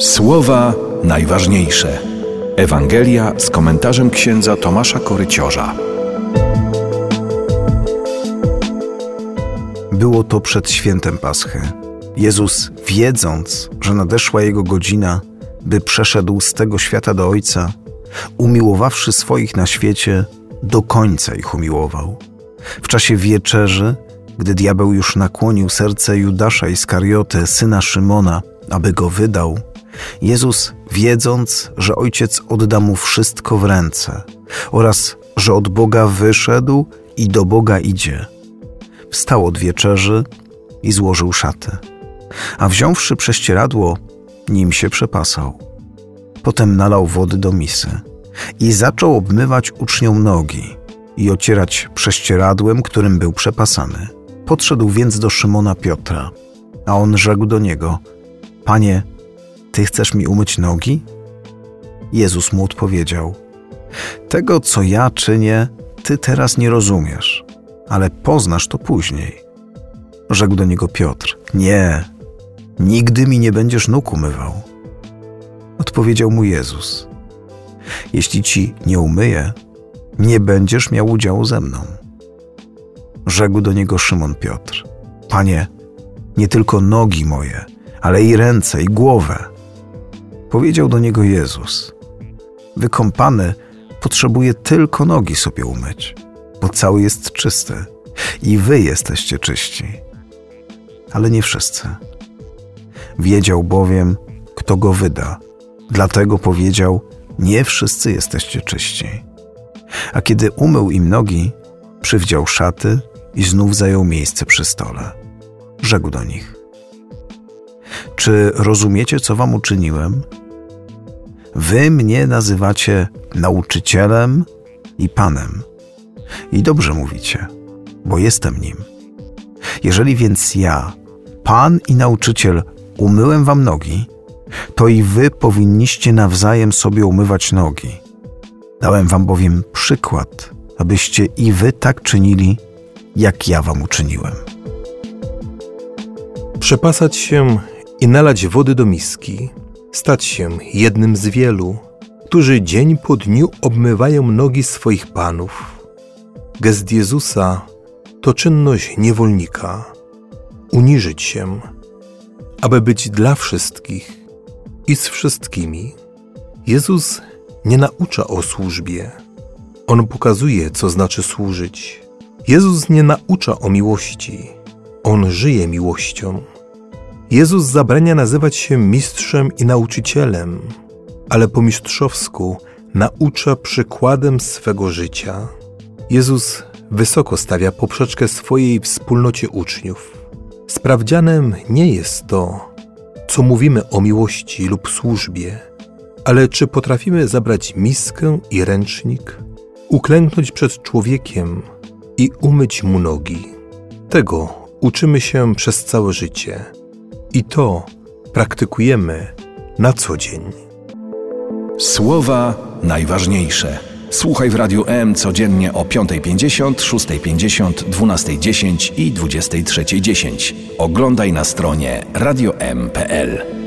Słowa najważniejsze. Ewangelia z komentarzem księdza Tomasza Koryciorza. Było to przed świętem Paschy. Jezus, wiedząc, że nadeszła jego godzina, by przeszedł z tego świata do Ojca, umiłowawszy swoich na świecie, do końca ich umiłował. W czasie wieczerzy, gdy diabeł już nakłonił serce Judasza Iskarioty, syna Szymona, aby go wydał, Jezus, wiedząc, że Ojciec odda mu wszystko w ręce oraz że od Boga wyszedł i do Boga idzie, wstał od wieczerzy i złożył szaty, a wziąwszy prześcieradło, nim się przepasał. Potem nalał wody do misy i zaczął obmywać uczniom nogi i ocierać prześcieradłem, którym był przepasany. Podszedł więc do Szymona Piotra, a on rzekł do niego: Panie, ty chcesz mi umyć nogi? Jezus mu odpowiedział: Tego, co ja czynię, ty teraz nie rozumiesz, ale poznasz to później. Rzekł do niego Piotr: Nie, nigdy mi nie będziesz nóg umywał. Odpowiedział mu Jezus: Jeśli ci nie umyję, nie będziesz miał udziału ze mną. Rzekł do niego Szymon Piotr: Panie, nie tylko nogi moje, ale i ręce i głowę. Powiedział do niego Jezus: Wykąpany potrzebuje tylko nogi sobie umyć, bo cały jest czysty i wy jesteście czyści. Ale nie wszyscy. Wiedział bowiem, kto go wyda, dlatego powiedział: Nie wszyscy jesteście czyści. A kiedy umył im nogi, przywdział szaty i znów zajął miejsce przy stole. Rzekł do nich: Czy rozumiecie, co wam uczyniłem? Wy mnie nazywacie nauczycielem i panem. I dobrze mówicie, bo jestem nim. Jeżeli więc ja, pan i nauczyciel, umyłem wam nogi, to i wy powinniście nawzajem sobie umywać nogi. Dałem wam bowiem przykład, abyście i wy tak czynili, jak ja wam uczyniłem. Przepasać się i nalać wody do miski, stać się jednym z wielu, którzy dzień po dniu obmywają nogi swoich panów. Gest Jezusa to czynność niewolnika, uniżyć się, aby być dla wszystkich i z wszystkimi. Jezus nie naucza o służbie. On pokazuje, co znaczy służyć. Jezus nie naucza o miłości. On żyje miłością. Jezus zabrania nazywać się mistrzem i nauczycielem, ale po mistrzowsku naucza przykładem swego życia. Jezus wysoko stawia poprzeczkę swojej wspólnocie uczniów. Sprawdzianem nie jest to, co mówimy o miłości lub służbie, ale czy potrafimy zabrać miskę i ręcznik, uklęknąć przed człowiekiem i umyć mu nogi. Tego uczymy się przez całe życie i to praktykujemy na co dzień. Słowa najważniejsze. Słuchaj w Radiu M codziennie o 5.50, 6.50, 12.10 i 23.10. Oglądaj na stronie radiom.pl.